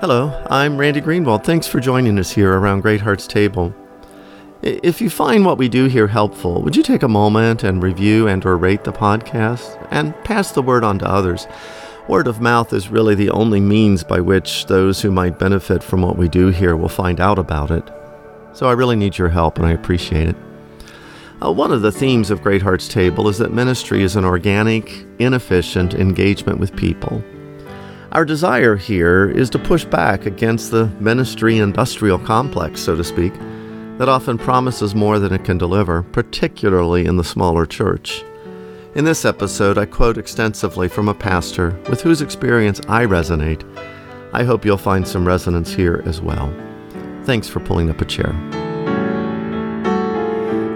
Hello, I'm Randy Greenwald. Thanks for joining us here around Greatheart's Table. If you find what we do here helpful, would you take a moment and review and or rate the podcast and pass the word on to others? Word of mouth is really the only means by which those who might benefit from what we do here will find out about it. So I really need your help and I appreciate it. Uh, one of the themes of Greatheart's Table is that ministry is an organic, inefficient engagement with people. Our desire here is to push back against the ministry industrial complex, so to speak, that often promises more than it can deliver, particularly in the smaller church. In this episode, I quote extensively from a pastor with whose experience I resonate. I hope you'll find some resonance here as well. Thanks for pulling up a chair.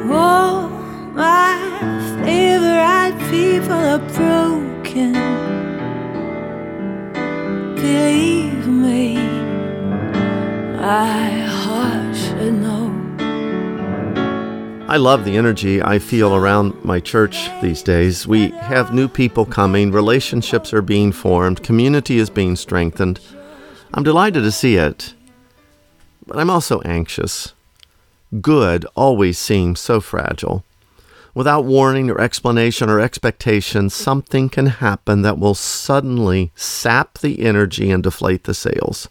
Oh, my favorite people are broken. My heart should know. I love the energy I feel around my church these days. We have new people coming, relationships are being formed, community is being strengthened. I'm delighted to see it, but I'm also anxious. Good always seems so fragile. Without warning or explanation or expectation, something can happen that will suddenly sap the energy and deflate the sails.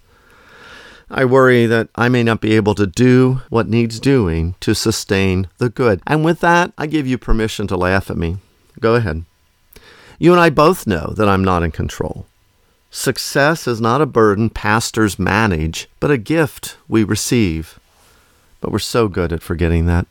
I worry that I may not be able to do what needs doing to sustain the good. And with that, I give you permission to laugh at me. Go ahead. You and I both know that I'm not in control. Success is not a burden pastors manage, but a gift we receive. But we're so good at forgetting that.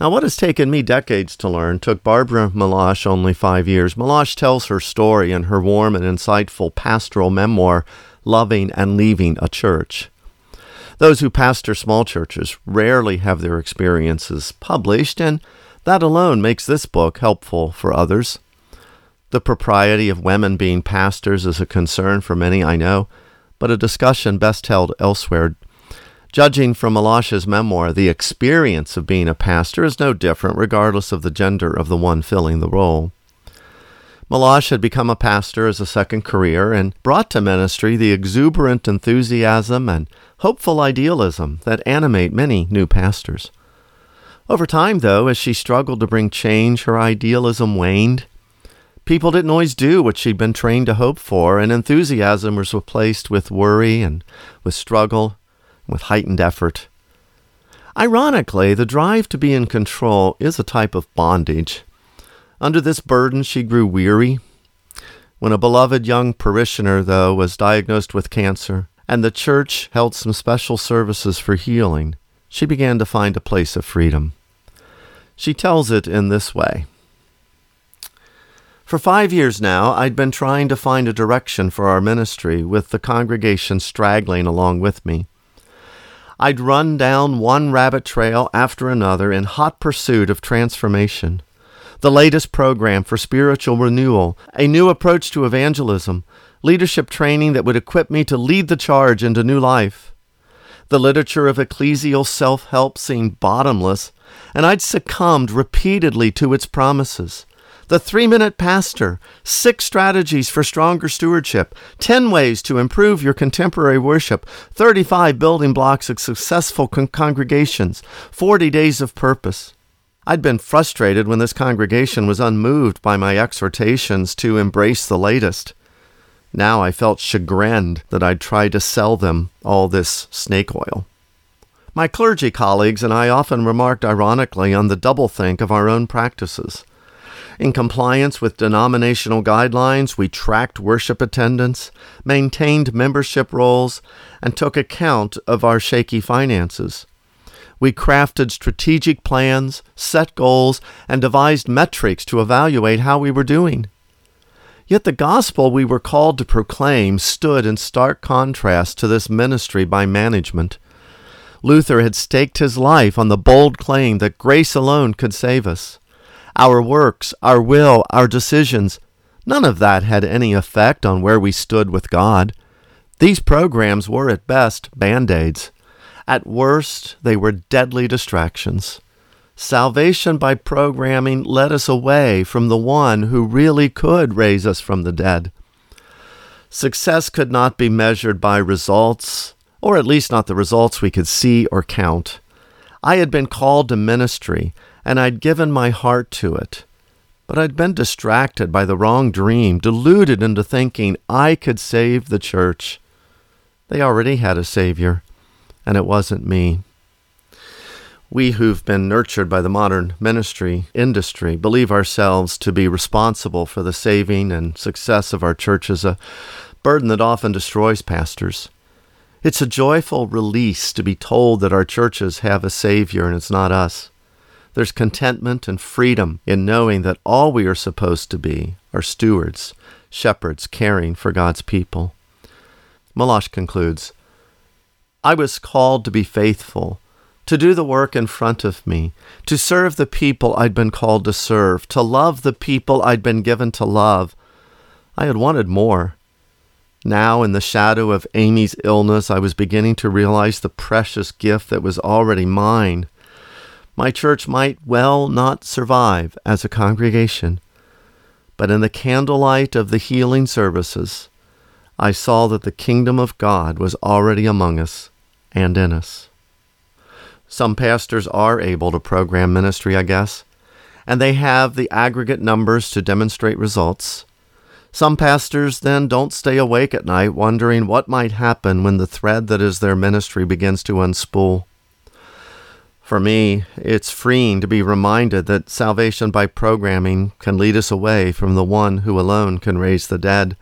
Now, what has taken me decades to learn took Barbara Melosh only five years. Melosh tells her story in her warm and insightful pastoral memoir, loving and leaving a church. Those who pastor small churches rarely have their experiences published, and that alone makes this book helpful for others. The propriety of women being pastors is a concern for many, I know, but a discussion best held elsewhere. Judging from Melosh's memoir, the experience of being a pastor is no different regardless of the gender of the one filling the role. Melosh had become a pastor as a second career and brought to ministry the exuberant enthusiasm and hopeful idealism that animate many new pastors. Over time, though, as she struggled to bring change, her idealism waned. People didn't always do what she'd been trained to hope for, and enthusiasm was replaced with worry and with struggle, with heightened effort. Ironically, the drive to be in control is a type of bondage. Under this burden, she grew weary. When a beloved young parishioner, though, was diagnosed with cancer, and the church held some special services for healing, she began to find a place of freedom. She tells it in this way For five years now, I'd been trying to find a direction for our ministry, with the congregation straggling along with me. I'd run down one rabbit trail after another in hot pursuit of transformation the latest program for spiritual renewal, a new approach to evangelism, leadership training that would equip me to lead the charge into new life. The literature of ecclesial self help seemed bottomless, and I'd succumbed repeatedly to its promises. The three minute pastor, six strategies for stronger stewardship, 10 ways to improve your contemporary worship, 35 building blocks of successful con- congregations, 40 days of purpose. I'd been frustrated when this congregation was unmoved by my exhortations to embrace the latest. Now I felt chagrined that I'd tried to sell them all this snake oil. My clergy colleagues and I often remarked ironically on the doublethink of our own practices. In compliance with denominational guidelines, we tracked worship attendance, maintained membership rolls, and took account of our shaky finances. We crafted strategic plans, set goals, and devised metrics to evaluate how we were doing. Yet the gospel we were called to proclaim stood in stark contrast to this ministry by management. Luther had staked his life on the bold claim that grace alone could save us. Our works, our will, our decisions, none of that had any effect on where we stood with God. These programs were at best band aids. At worst, they were deadly distractions. Salvation by programming led us away from the one who really could raise us from the dead. Success could not be measured by results, or at least not the results we could see or count. I had been called to ministry, and I'd given my heart to it. But I'd been distracted by the wrong dream, deluded into thinking I could save the church. They already had a Savior, and it wasn't me. We who've been nurtured by the modern ministry industry believe ourselves to be responsible for the saving and success of our churches, a burden that often destroys pastors. It's a joyful release to be told that our churches have a Savior and it's not us. There's contentment and freedom in knowing that all we are supposed to be are stewards, shepherds caring for God's people. Melosh concludes I was called to be faithful, to do the work in front of me, to serve the people I'd been called to serve, to love the people I'd been given to love. I had wanted more. Now, in the shadow of Amy's illness, I was beginning to realize the precious gift that was already mine. My church might well not survive as a congregation, but in the candlelight of the healing services, I saw that the kingdom of God was already among us and in us. Some pastors are able to program ministry, I guess, and they have the aggregate numbers to demonstrate results. Some pastors then don't stay awake at night wondering what might happen when the thread that is their ministry begins to unspool. For me, it's freeing to be reminded that salvation by programming can lead us away from the one who alone can raise the dead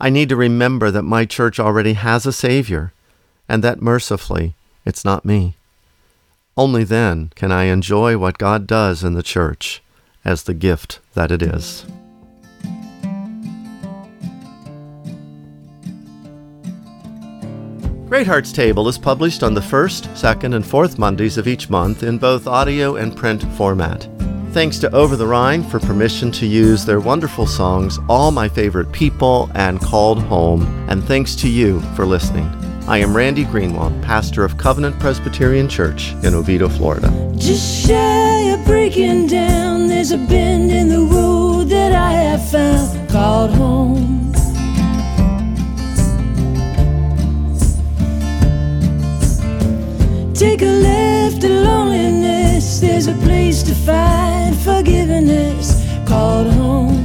I need to remember that my church already has a Savior, and that mercifully, it's not me. Only then can I enjoy what God does in the church as the gift that it is. Greatheart's Table is published on the first, second, and fourth Mondays of each month in both audio and print format. Thanks to Over the Rhine for permission to use their wonderful songs, All My Favorite People and Called Home, and thanks to you for listening. I am Randy Greenwald, pastor of Covenant Presbyterian Church in Oviedo, Florida. Just shy of breaking down, there's a bend in the road that I have found called home. Take a left to loneliness, there's a place to find forgiveness called home.